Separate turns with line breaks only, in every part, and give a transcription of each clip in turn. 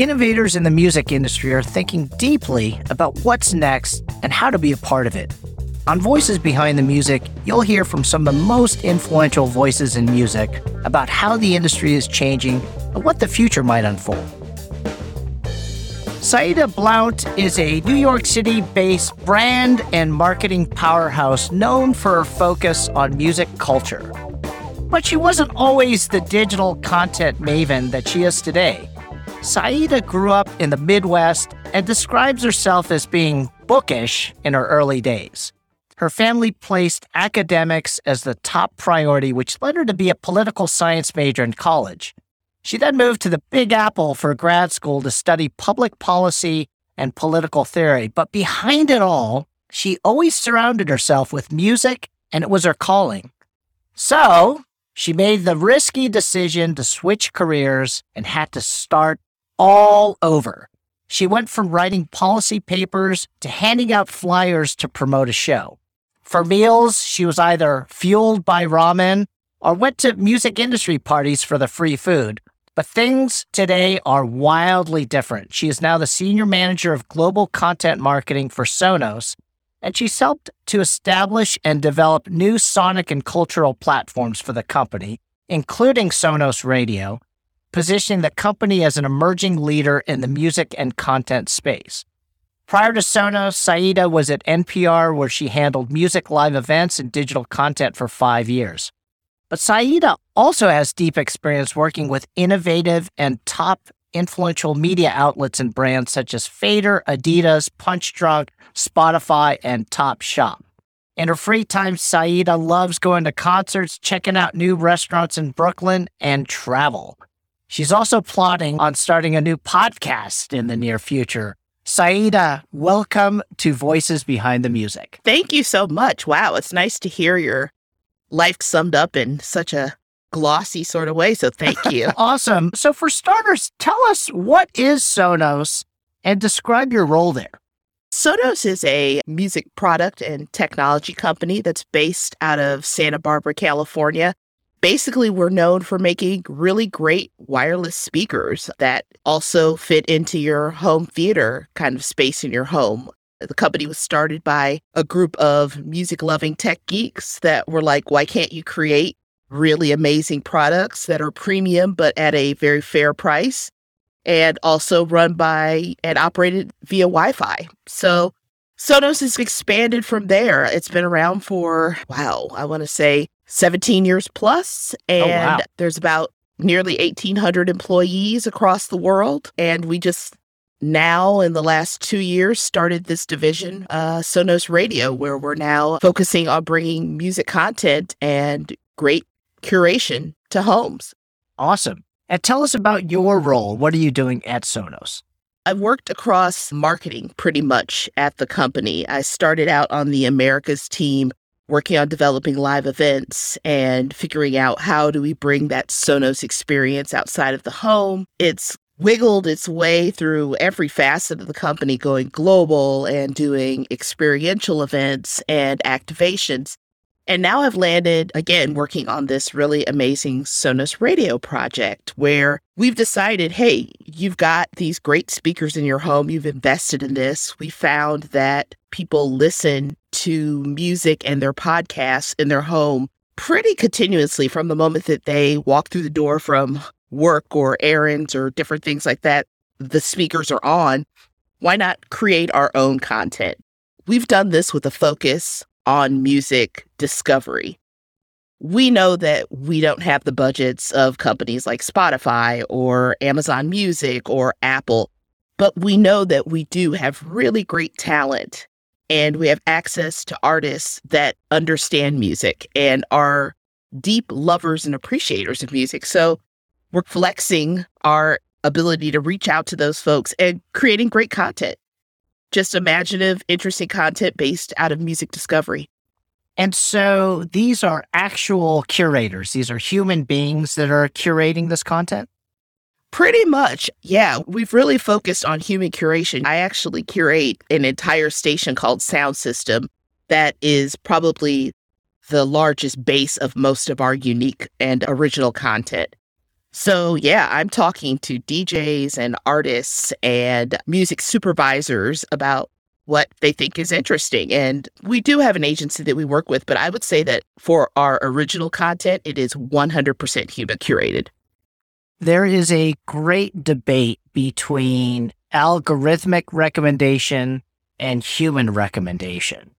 Innovators in the music industry are thinking deeply about what's next and how to be a part of it. On Voices Behind the Music, you'll hear from some of the most influential voices in music about how the industry is changing and what the future might unfold. Saida Blount is a New York City based brand and marketing powerhouse known for her focus on music culture. But she wasn't always the digital content maven that she is today. Saida grew up in the Midwest and describes herself as being bookish in her early days. Her family placed academics as the top priority, which led her to be a political science major in college. She then moved to the Big Apple for grad school to study public policy and political theory. But behind it all, she always surrounded herself with music, and it was her calling. So she made the risky decision to switch careers and had to start all over. She went from writing policy papers to handing out flyers to promote a show. For meals, she was either fueled by ramen or went to music industry parties for the free food. But things today are wildly different. She is now the senior manager of global content marketing for Sonos, and she's helped to establish and develop new sonic and cultural platforms for the company, including Sonos Radio, positioning the company as an emerging leader in the music and content space. Prior to Sonos, Saida was at NPR, where she handled music live events and digital content for five years. But Saida also has deep experience working with innovative and top influential media outlets and brands such as Fader, Adidas, Punchdrunk, Spotify, and Topshop. In her free time, Saida loves going to concerts, checking out new restaurants in Brooklyn, and travel. She's also plotting on starting a new podcast in the near future. Saida, welcome to Voices Behind the Music.
Thank you so much. Wow, it's nice to hear your life summed up in such a glossy sort of way. So thank you.
awesome. So, for starters, tell us what is Sonos and describe your role there.
Sonos is a music product and technology company that's based out of Santa Barbara, California. Basically, we're known for making really great wireless speakers that also fit into your home theater kind of space in your home. The company was started by a group of music loving tech geeks that were like, why can't you create really amazing products that are premium but at a very fair price? And also run by and operated via Wi Fi. So Sonos has expanded from there. It's been around for, wow, I want to say 17 years plus, And oh, wow. there's about nearly 1,800 employees across the world. And we just now in the last two years started this division, uh, Sonos Radio, where we're now focusing on bringing music content and great curation to homes.
Awesome. And tell us about your role. What are you doing at Sonos?
I've worked across marketing pretty much at the company. I started out on the Americas team working on developing live events and figuring out how do we bring that Sonos experience outside of the home. It's wiggled its way through every facet of the company, going global and doing experiential events and activations. And now I've landed again working on this really amazing Sonos radio project where we've decided hey, you've got these great speakers in your home, you've invested in this. We found that people listen to music and their podcasts in their home pretty continuously from the moment that they walk through the door from work or errands or different things like that, the speakers are on, why not create our own content? We've done this with a focus on music discovery. We know that we don't have the budgets of companies like Spotify or Amazon Music or Apple, but we know that we do have really great talent and we have access to artists that understand music and are deep lovers and appreciators of music. So we're flexing our ability to reach out to those folks and creating great content. Just imaginative, interesting content based out of music discovery.
And so these are actual curators. These are human beings that are curating this content?
Pretty much. Yeah. We've really focused on human curation. I actually curate an entire station called Sound System that is probably the largest base of most of our unique and original content. So, yeah, I'm talking to DJs and artists and music supervisors about what they think is interesting. And we do have an agency that we work with, but I would say that for our original content, it is 100% human curated.
There is a great debate between algorithmic recommendation and human recommendation.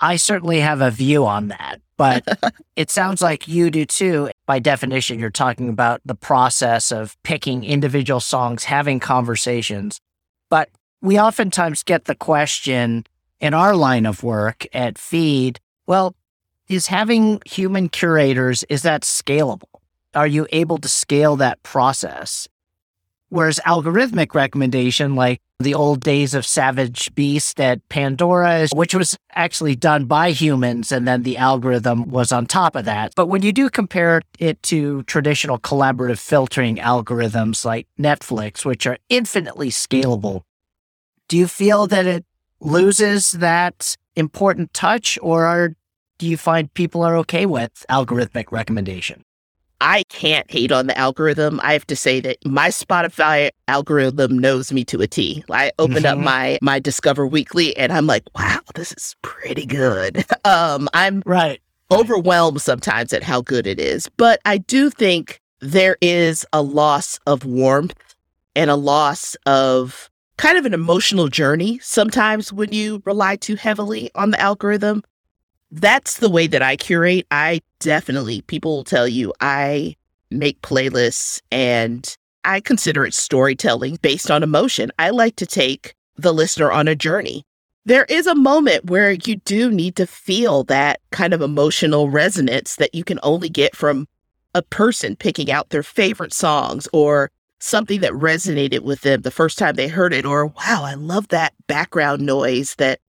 I certainly have a view on that, but it sounds like you do too. By definition, you're talking about the process of picking individual songs, having conversations. But we oftentimes get the question in our line of work at Feed, well, is having human curators, is that scalable? Are you able to scale that process? Whereas algorithmic recommendation, like the old days of Savage Beast at Pandora, which was actually done by humans, and then the algorithm was on top of that. But when you do compare it to traditional collaborative filtering algorithms like Netflix, which are infinitely scalable, do you feel that it loses that important touch, or are, do you find people are okay with algorithmic recommendation?
I can't hate on the algorithm. I have to say that my Spotify algorithm knows me to a T. I opened mm-hmm. up my my Discover Weekly and I'm like, wow, this is pretty good. Um, I'm
right
overwhelmed sometimes at how good it is, but I do think there is a loss of warmth and a loss of kind of an emotional journey sometimes when you rely too heavily on the algorithm that's the way that I curate. I definitely, people will tell you, I make playlists and I consider it storytelling based on emotion. I like to take the listener on a journey. There is a moment where you do need to feel that kind of emotional resonance that you can only get from a person picking out their favorite songs or something that resonated with them the first time they heard it, or wow, I love that background noise that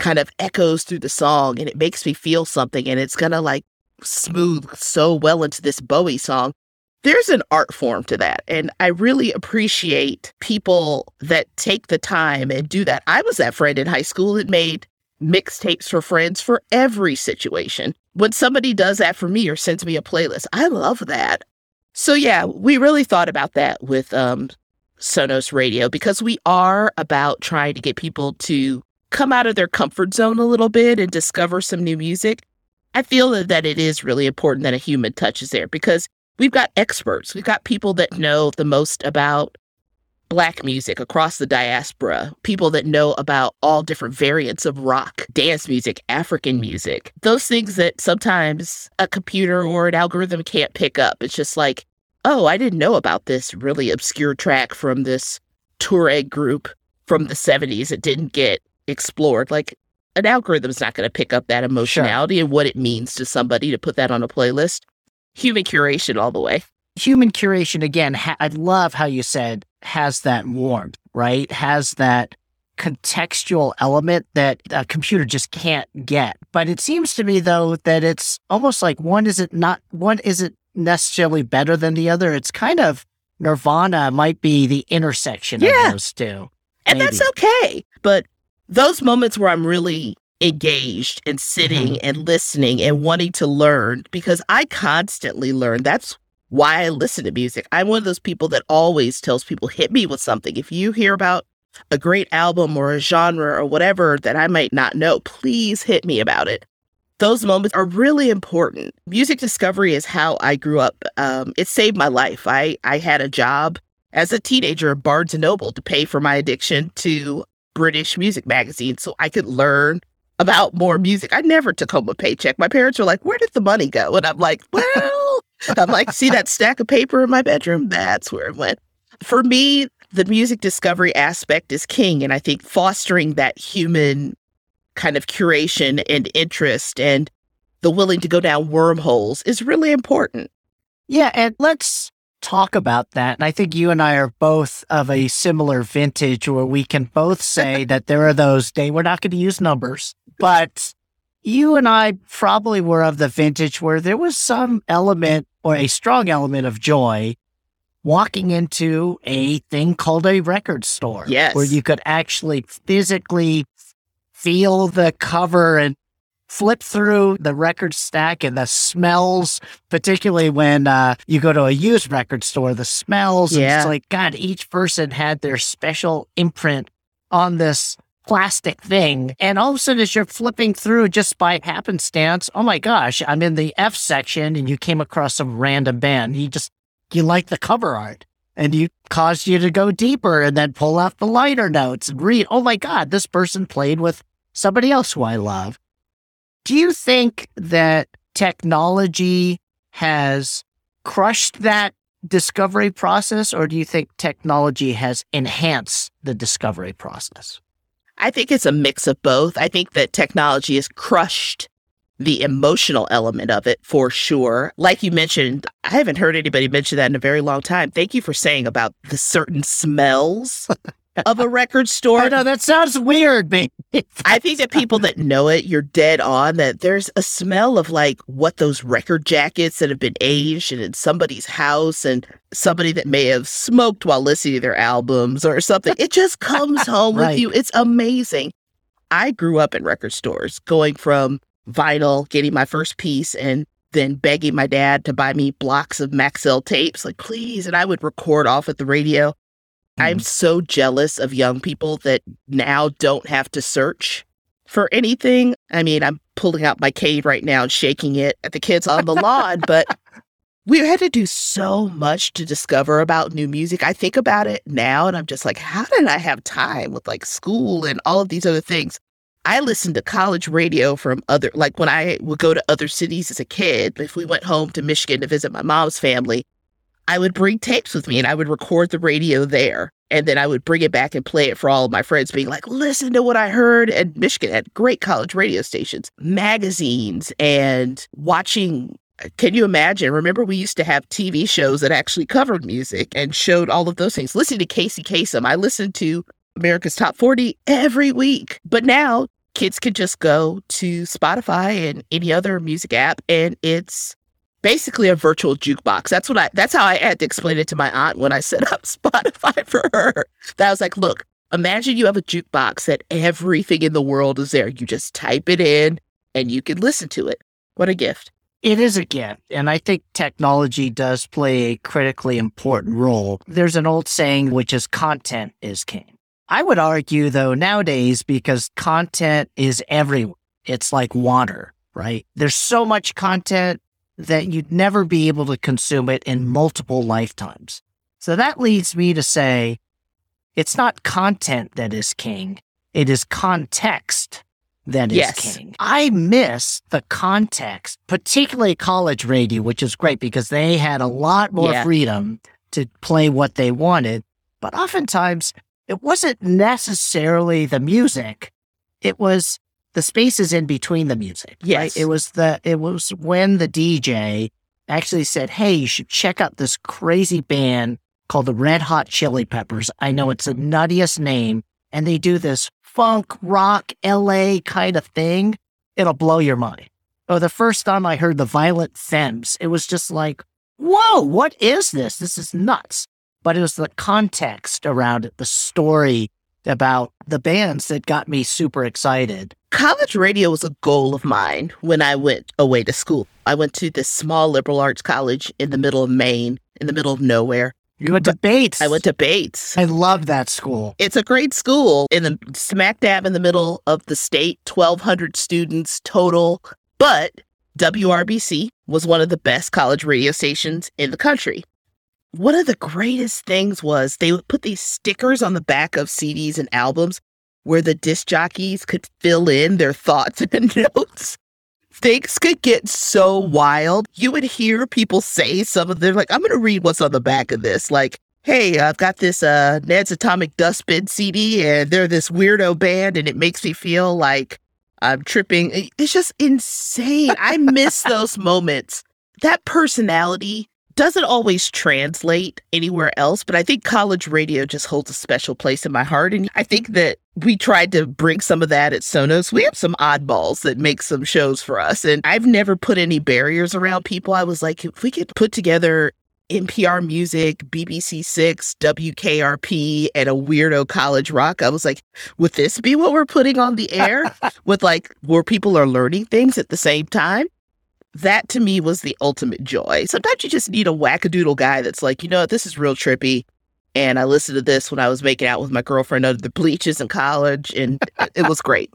kind of echoes through the song and it makes me feel something and it's gonna like smooth so well into this Bowie song. There's an art form to that. And I really appreciate people that take the time and do that. I was that friend in high school that made mixtapes for friends for every situation. When somebody does that for me or sends me a playlist, I love that. So yeah, we really thought about that with um, Sonos Radio because we are about trying to get people to come out of their comfort zone a little bit and discover some new music, I feel that it is really important that a human touch is there because we've got experts. We've got people that know the most about Black music across the diaspora, people that know about all different variants of rock, dance music, African music, those things that sometimes a computer or an algorithm can't pick up. It's just like, oh, I didn't know about this really obscure track from this Tuareg group from the 70s. It didn't get explored. Like an algorithm's not going to pick up that emotionality sure. and what it means to somebody to put that on a playlist. Human curation all the way.
Human curation, again, ha- I love how you said has that warmth, right? Has that contextual element that a computer just can't get. But it seems to me though that it's almost like one isn't not one isn't necessarily better than the other. It's kind of Nirvana might be the intersection yeah. of those two.
And that's okay. But those moments where I'm really engaged and sitting mm-hmm. and listening and wanting to learn because I constantly learn. That's why I listen to music. I'm one of those people that always tells people, hit me with something. If you hear about a great album or a genre or whatever that I might not know, please hit me about it. Those moments are really important. Music discovery is how I grew up. Um, it saved my life. I, I had a job as a teenager at Barnes and Noble to pay for my addiction to British music magazine so I could learn about more music. I never took home a paycheck. My parents were like, Where did the money go? And I'm like, Well, I'm like, See that stack of paper in my bedroom? That's where it went. For me, the music discovery aspect is king. And I think fostering that human kind of curation and interest and the willing to go down wormholes is really important.
Yeah. And let's talk about that. And I think you and I are both of a similar vintage where we can both say that there are those days, we're not going to use numbers, but you and I probably were of the vintage where there was some element or a strong element of joy walking into a thing called a record store.
Yes.
Where you could actually physically feel the cover and flip through the record stack and the smells, particularly when uh, you go to a used record store, the smells.
Yeah.
It's like, God, each person had their special imprint on this plastic thing. And all of a sudden, as you're flipping through just by happenstance, oh my gosh, I'm in the F section and you came across some random band. You just, you like the cover art and you caused you to go deeper and then pull out the liner notes and read, oh my God, this person played with somebody else who I love. Do you think that technology has crushed that discovery process, or do you think technology has enhanced the discovery process?
I think it's a mix of both. I think that technology has crushed the emotional element of it for sure. Like you mentioned, I haven't heard anybody mention that in a very long time. Thank you for saying about the certain smells of a record store.
I know that sounds weird, man.
I think that people that know it, you're dead on that there's a smell of like what those record jackets that have been aged and in somebody's house and somebody that may have smoked while listening to their albums or something. It just comes home
Right.
with you. It's amazing. I grew up in record stores going from vinyl, getting my first piece and then begging my dad to buy me blocks of Maxell tapes, like, please. And I would record off at the radio. I'm hmm. so jealous of young people that now don't have to search for anything. I mean, I'm pulling out my cane right now and shaking it at the kids on the lawn, but we had to do so much to discover about new music. I think about it now and I'm just like, how did I have time with like school and all of these other things? I listened to college radio from other, like when I would go to other cities as a kid, if we went home to Michigan to visit my mom's family, I would bring tapes with me and I would record the radio there. And then I would bring it back and play it for all of my friends, being like, listen to what I heard. And Michigan had great college radio stations, magazines, and watching. Can you imagine? Remember, we used to have TV shows that actually covered music and showed all of those things. Listening to Casey Kasem, I listened to America's Top 40 every week. But now kids can just go to Spotify and any other music app, and it's basically a virtual jukebox. That's what I that's how I had to explain it to my aunt when I set up Spotify for her. That I was like, look, imagine you have a jukebox that everything in the world is there. You just type it in and you can listen to it. What a gift.
It is a gift, and I think technology does play a critically important role. There's an old saying, which is content is king. I would argue, though, nowadays, because content is everywhere, it's like water, right? There's so much content that you'd never be able to consume it in multiple lifetimes. So that leads me to say it's not content that is king, it is context that is
Yes.
king. I miss the context, particularly college radio, which is great because they had a lot more
Yeah.
freedom to play what they wanted. But oftentimes, it wasn't necessarily the music, it was the spaces in between the music.
Yes.
Right? It was the it was when the DJ actually said, Hey, you should check out this crazy band called the Red Hot Chili Peppers. I know it's the mm-hmm. nuttiest name, and they do this funk rock LA kind of thing. It'll blow your mind. Oh, the first time I heard the Violent Femmes, it was just like, whoa, what is this? This is nuts. But it was the context around it, the story about the bands that got me super excited.
College radio was a goal of mine when I went away to school. I went to this small liberal arts college in the middle of Maine, in the middle of nowhere.
You went to Bates.
I went to Bates.
I love that school.
It's a great school in the smack dab in the middle of the state, 1,200 students total. But WRBC was one of the best college radio stations in the country. One of the greatest things was they would put these stickers on the back of CDs and albums where the disc jockeys could fill in their thoughts and notes. Things could get so wild. You would hear people say some of them, like, I'm going to read what's on the back of this. Like, hey, I've got this uh, Ned's Atomic Dustbin CD, and they're this weirdo band, and it makes me feel like I'm tripping. It's just insane. I miss those moments. That personality doesn't always translate anywhere else, but I think college radio just holds a special place in my heart. And I think that we tried to bring some of that at Sonos. We have some oddballs that make some shows for us. And I've never put any barriers around people. I was like, if we could put together NPR Music, BBC Six, WKRP, and a weirdo college rock. I was like, would this be what we're putting on the air? With like where people are learning things at the same time? That to me was the ultimate joy. Sometimes you just need a wackadoodle guy that's like, you know this is real trippy. And I listened to this when I was making out with my girlfriend under the bleachers in college, and it was great.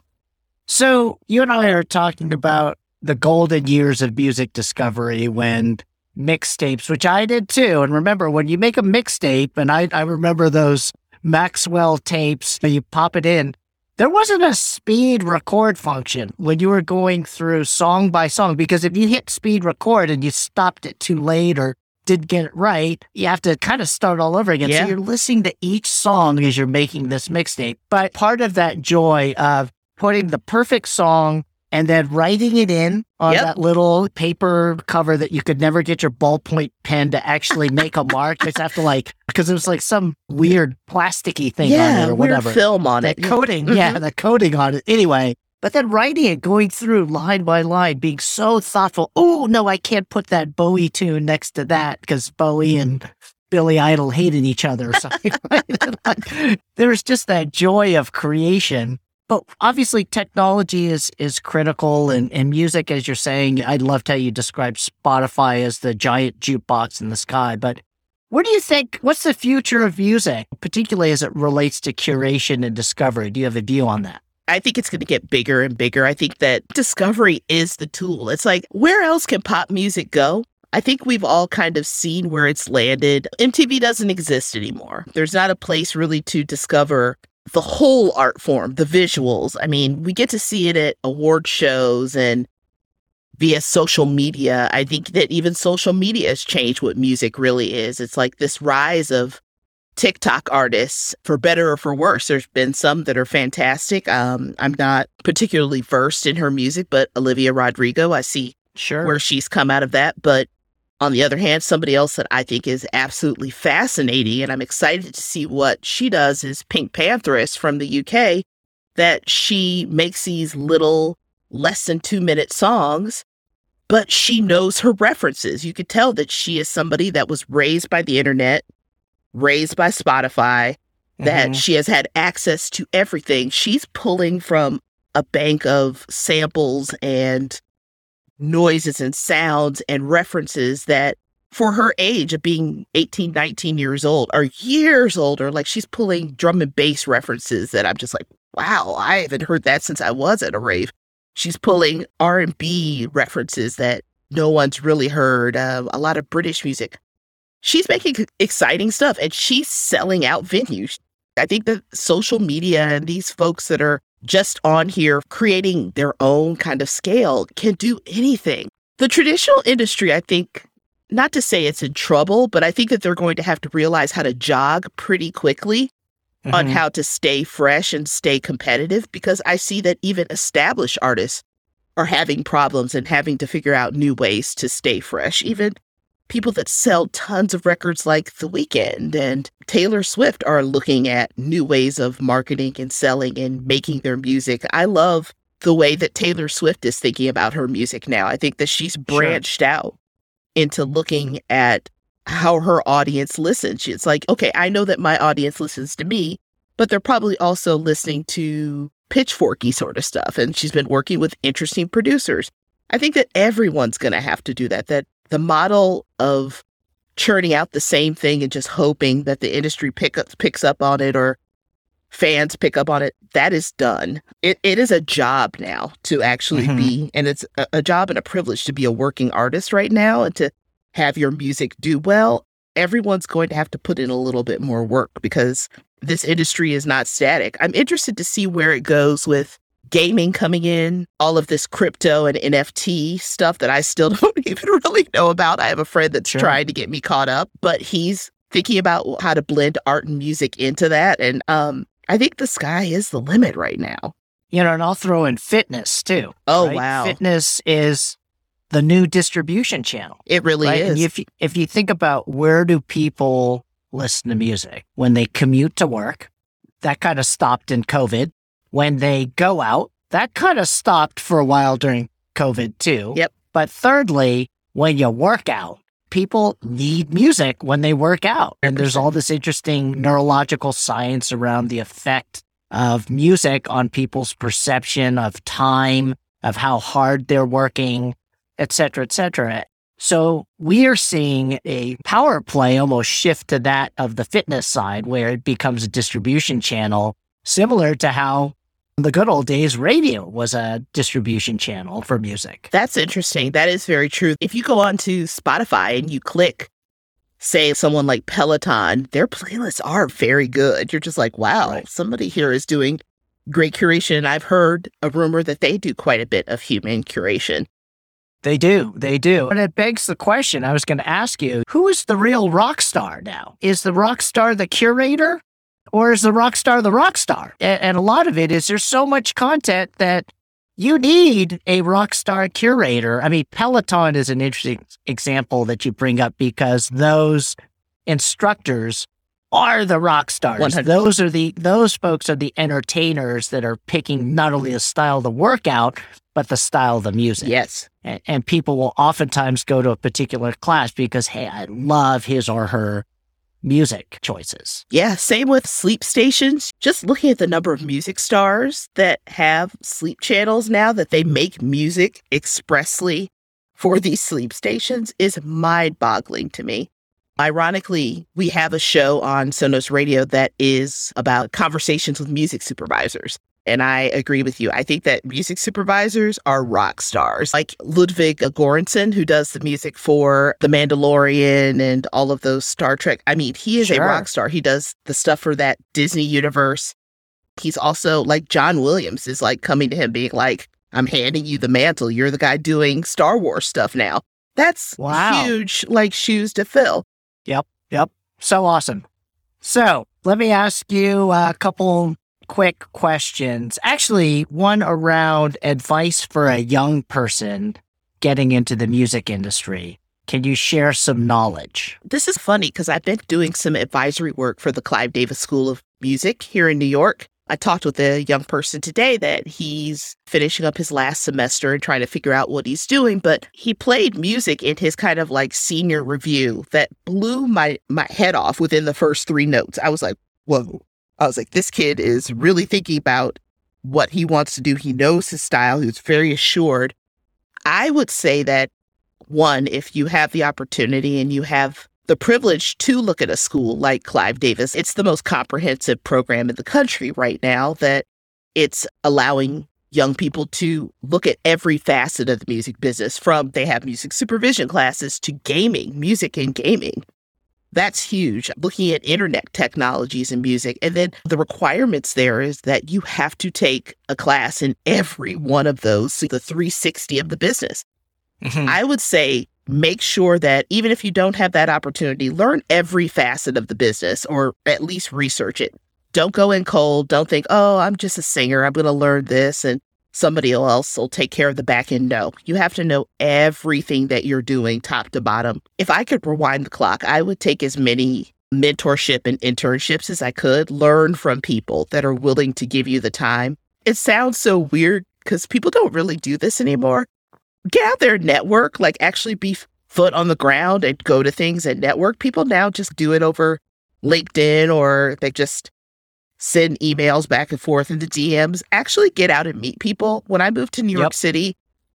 So you and I are talking about the golden years of music discovery when mixtapes, which I did too. And remember, when you make a mixtape, and I, I remember those Maxell tapes, you pop it in, there wasn't a speed record function when you were going through song by song, because if you hit speed record and you stopped it too late or didn't get it right, you have to kind of start all over again.
Yeah.
So you're listening to each song as you're making this mixtape. But part of that joy of putting the perfect song and then writing it in on
Yep.
that little paper cover that you could never get your ballpoint pen to actually make a mark. You just have to like, because it was like some weird plasticky thing on
yeah,
it or
weird
whatever.
film on
that
it.
coating, yeah, mm-hmm. the coating on it. Anyway, but then writing it, going through line by line, being so thoughtful. Oh, no, I can't put that Bowie tune next to that because Bowie and Billy Idol hated each other or something. There's just that joy of creation. But obviously, technology is is critical, and, and music, as you're saying, I loved how you described Spotify as the giant jukebox in the sky. But what do you think? What's the future of music, particularly as it relates to curation and discovery? Do you have a view on that?
I think it's going to get bigger and bigger. I think that discovery is the tool. It's like, where else can pop music go? I think we've all kind of seen where it's landed. MTV doesn't exist anymore. There's not a place really to discover the whole art form, the visuals. I mean, we get to see it at award shows and via social media. I think that even social media has changed what music really is. It's like this rise of TikTok artists, for better or for worse. There's been some that are fantastic. Um, I'm not particularly versed in her music, but Olivia Rodrigo, I see
Sure.
where she's come out of that. But on the other hand, somebody else that I think is absolutely fascinating, and I'm excited to see what she does is PinkPantheress from the UK, that she makes these little less than two minute songs, but she knows her references. You could tell that she is somebody that was raised by the internet, raised by Spotify, that
Mhm.
she has had access to everything. She's pulling from a bank of samples and noises and sounds and references that for her age of being 18 19 years old are years older like she's pulling drum and bass references that i'm just like wow i haven't heard that since i was at a rave. She's pulling r&b references that no one's really heard uh, a lot of british music. She's making exciting stuff and she's selling out venues i think that social media and these folks that are just on here creating their own kind of scale can do anything. The traditional industry, I think, not to say it's in trouble, but I think that they're going to have to realize how to jog pretty quickly on
Mhm.
how to stay fresh and stay competitive because I see that even established artists are having problems and having to figure out new ways to stay fresh. Even people that sell tons of records like The Weeknd and Taylor Swift are looking at new ways of marketing and selling and making their music. I love the way that Taylor Swift is thinking about her music now. I think that she's branched out into looking at how her audience listens. It's like, okay, I know that my audience listens to me, but they're probably also listening to pitchforky sort of stuff. And she's been working with interesting producers. I think that everyone's going to have to do that. That the model of churning out the same thing and just hoping that the industry pick up, picks up on it or fans pick up on it, that is done. It, it is a job now to actually
Mhm.
be, and it's a, a job and a privilege to be a working artist right now and to have your music do well. Everyone's going to have to put in a little bit more work because this industry is not static. I'm interested to see where it goes with gaming coming in, all of this crypto and NFT stuff that I still don't even really know about. I have a friend that's
Sure.
trying to get me caught up, but he's thinking about how to blend art and music into that. And um, I think the sky is the limit right now.
You know, and I'll throw in fitness too.
Oh,
right?
wow.
Fitness is the new distribution channel.
It really
right?
is.
And if you, if you think about where do people listen to music when they commute to work, that kind of stopped in COVID. When they go out, that kind of stopped for a while during COVID too.
Yep.
But thirdly, when you work out, people need music when they work out. And there's all this interesting neurological science around the effect of music on people's perception of time, of how hard they're working, et cetera, et cetera. So we are seeing a power play almost shift to that of the fitness side where it becomes a distribution channel, similar to how the good old days radio was a distribution channel for music.
That's interesting. That is very true. If you go on to Spotify and you click, say, someone like Peloton, their playlists are very good. You're just like, wow, right. somebody here is doing great curation. And I've heard a rumor that they do quite a bit of human curation.
They do. They do. And it begs the question I was going to ask you who is the real rock star now? Is the rock star the curator or is the rock star the rock star? And, a lot of it is there's so much content that you need a rock star curator. I mean, Peloton is an interesting example that you bring up because those instructors are the rock stars. 100. Those are the those folks are the entertainers that are picking not only the style of the workout, but the style of the music.
Yes.
And, and people will oftentimes go to a particular class because, hey, I love his or her music choices.
Yeah, same with sleep stations. Just looking at the number of music stars that have sleep channels now that they make music expressly for these sleep stations is mind boggling to me. Ironically, we have a show on Sonos Radio that is about conversations with music supervisors. And I agree with you. I think that music supervisors are rock stars, like Ludwig Göransson, who does the music for The Mandalorian and all of those Star Trek. I mean, he is sure. a rock star. He does the stuff for that Disney universe. He's also like John Williams is like coming to him being like, I'm handing you the mantle. You're the guy doing Star Wars stuff now. That's wow. huge, like shoes to fill.
Yep. Yep. So awesome. So let me ask you a couple quick questions. Actually, one around advice for a young person getting into the music industry. Can you share some knowledge?
This is funny because I've been doing some advisory work for the Clive Davis School of Music here in New York. I talked with a young person today that he's finishing up his last semester and trying to figure out what he's doing, but he played music in his kind of like senior review that blew my my head off within the first 3 notes. I was like, "Whoa, I was like, this kid is really thinking about what he wants to do. He knows his style. He's very assured. I would say that one, if you have the opportunity and you have the privilege to look at a school like Clive Davis, it's the most comprehensive program in the country right now that it's allowing young people to look at every facet of the music business from they have music supervision classes to gaming, music and gaming. That's huge. Looking at internet technologies and music. And then the requirements there is that you have to take a class in every one of those, so the 360 of the business. Mm-hmm. I would say make sure that even if you don't have that opportunity, learn every facet of the business or at least research it. Don't go in cold. Don't think, oh, I'm just a singer. I'm going to learn this. And somebody else will take care of the back end. No, you have to know everything that you're doing top to bottom. If I could rewind the clock, I would take as many mentorship and internships as I could, learn from people that are willing to give you the time. It sounds so weird because people don't really do this anymore. Get out there, network, like actually be foot on the ground and go to things and network. People now just do it over LinkedIn or they just send emails back and forth in the DMs, actually get out and meet people. When I moved to New York City,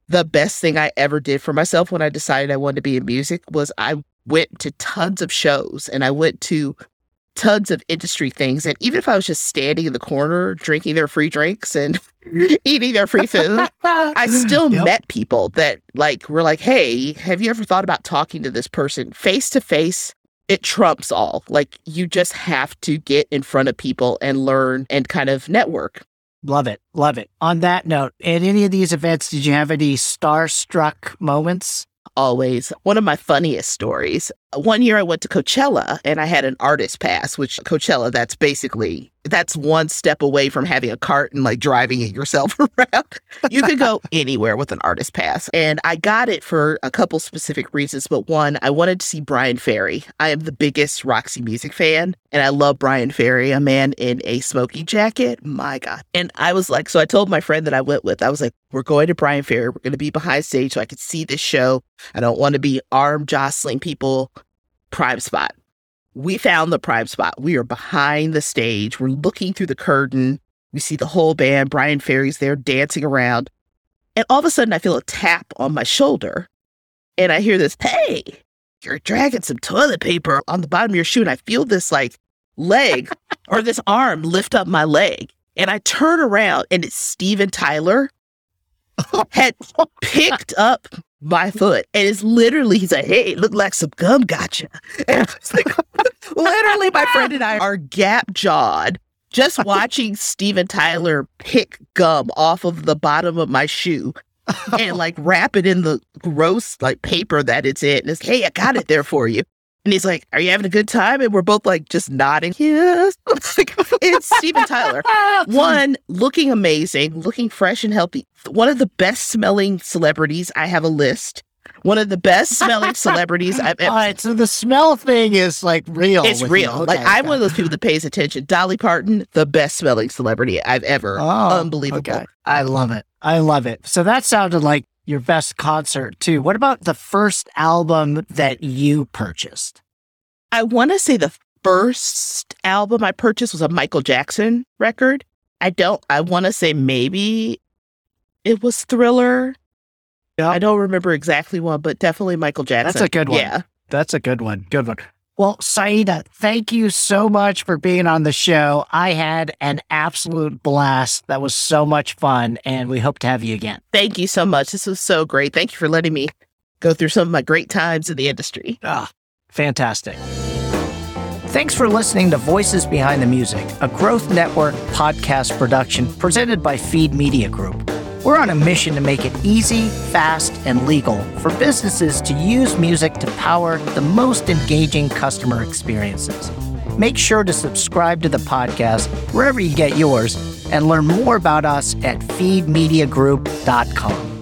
the best thing I ever did for myself when I decided I wanted to be in music was I went to tons of shows and I went to tons of industry things. And even if I was just standing in the corner drinking their free drinks and eating their free food, I still yep. met people that like were like, hey, have you ever thought about talking to this person face to face it trumps all. Like you just have to get in front of people and learn and kind of network.
Love it. Love it. On that note, at any of these events, did you have any starstruck moments?
Always. One of my funniest stories. One year I went to Coachella and I had an artist pass, which Coachella, that's basically that's one step away from having a cart and like driving it yourself around. You can go anywhere with an artist pass. And I got it for a couple specific reasons. But one, I wanted to see Bryan Ferry. I am the biggest Roxy Music fan, and I love Bryan Ferry, a man in a smoky jacket. My God. And I was like, so I told my friend that I went with, I was like, we're going to Bryan Ferry. We're going to be behind stage so I could see this show. I don't want to be arm jostling people. Prime spot. We found the prime spot. We are behind the stage. We're looking through the curtain. We see the whole band. Bryan Ferry's there dancing around. And all of a sudden, I feel a tap on my shoulder. And I hear this, hey, you're dragging some toilet paper on the bottom of your shoe. And I feel this like leg or this arm lift up my leg. And I turn around and it's Steven Tyler had picked up my foot. And it's literally, he's like, hey, look like some gum gotcha. And like, literally, my friend and I are gap jawed just watching Steven Tyler pick gum off of the bottom of my shoe and like wrap it in the gross like paper that it's in. And it's, hey, I got it there for you. And he's like, Are you having a good time? And we're both like just nodding. Yes. it's Steven Tyler. One, looking amazing, looking fresh and healthy. One of the best smelling celebrities. I have a list. One of the best smelling celebrities I've ever.
All right, so the smell thing is like real.
It's real.
you.
Like I'm
okay.
one of those people that pays attention. Dolly Parton, the best smelling celebrity I've ever.
Oh,
Unbelievable.
okay. I love it. I love it. So that sounded like your best concert too. What about the first album that you purchased?
I want to say the first album I purchased was a Michael Jackson record. I don't, I want to say maybe it was Thriller.
Yeah.
I don't remember exactly one, but definitely Michael Jackson.
That's a good one.
Yeah.
That's a good one. Good one. Well, Saida, thank you so much for being on the show. I had an absolute blast. That was so much fun, and we hope to have you again.
Thank you so much. This was so great. Thank you for letting me go through some of my great times in the industry.
Ah, fantastic. Thanks for listening to Voices Behind the Music, a Growth Network podcast production presented by Feed Media Group. We're on a mission to make it easy, fast, and legal for businesses to use music to power the most engaging customer experiences. Make sure to subscribe to the podcast wherever you get yours and learn more about us at feedmediagroup.com.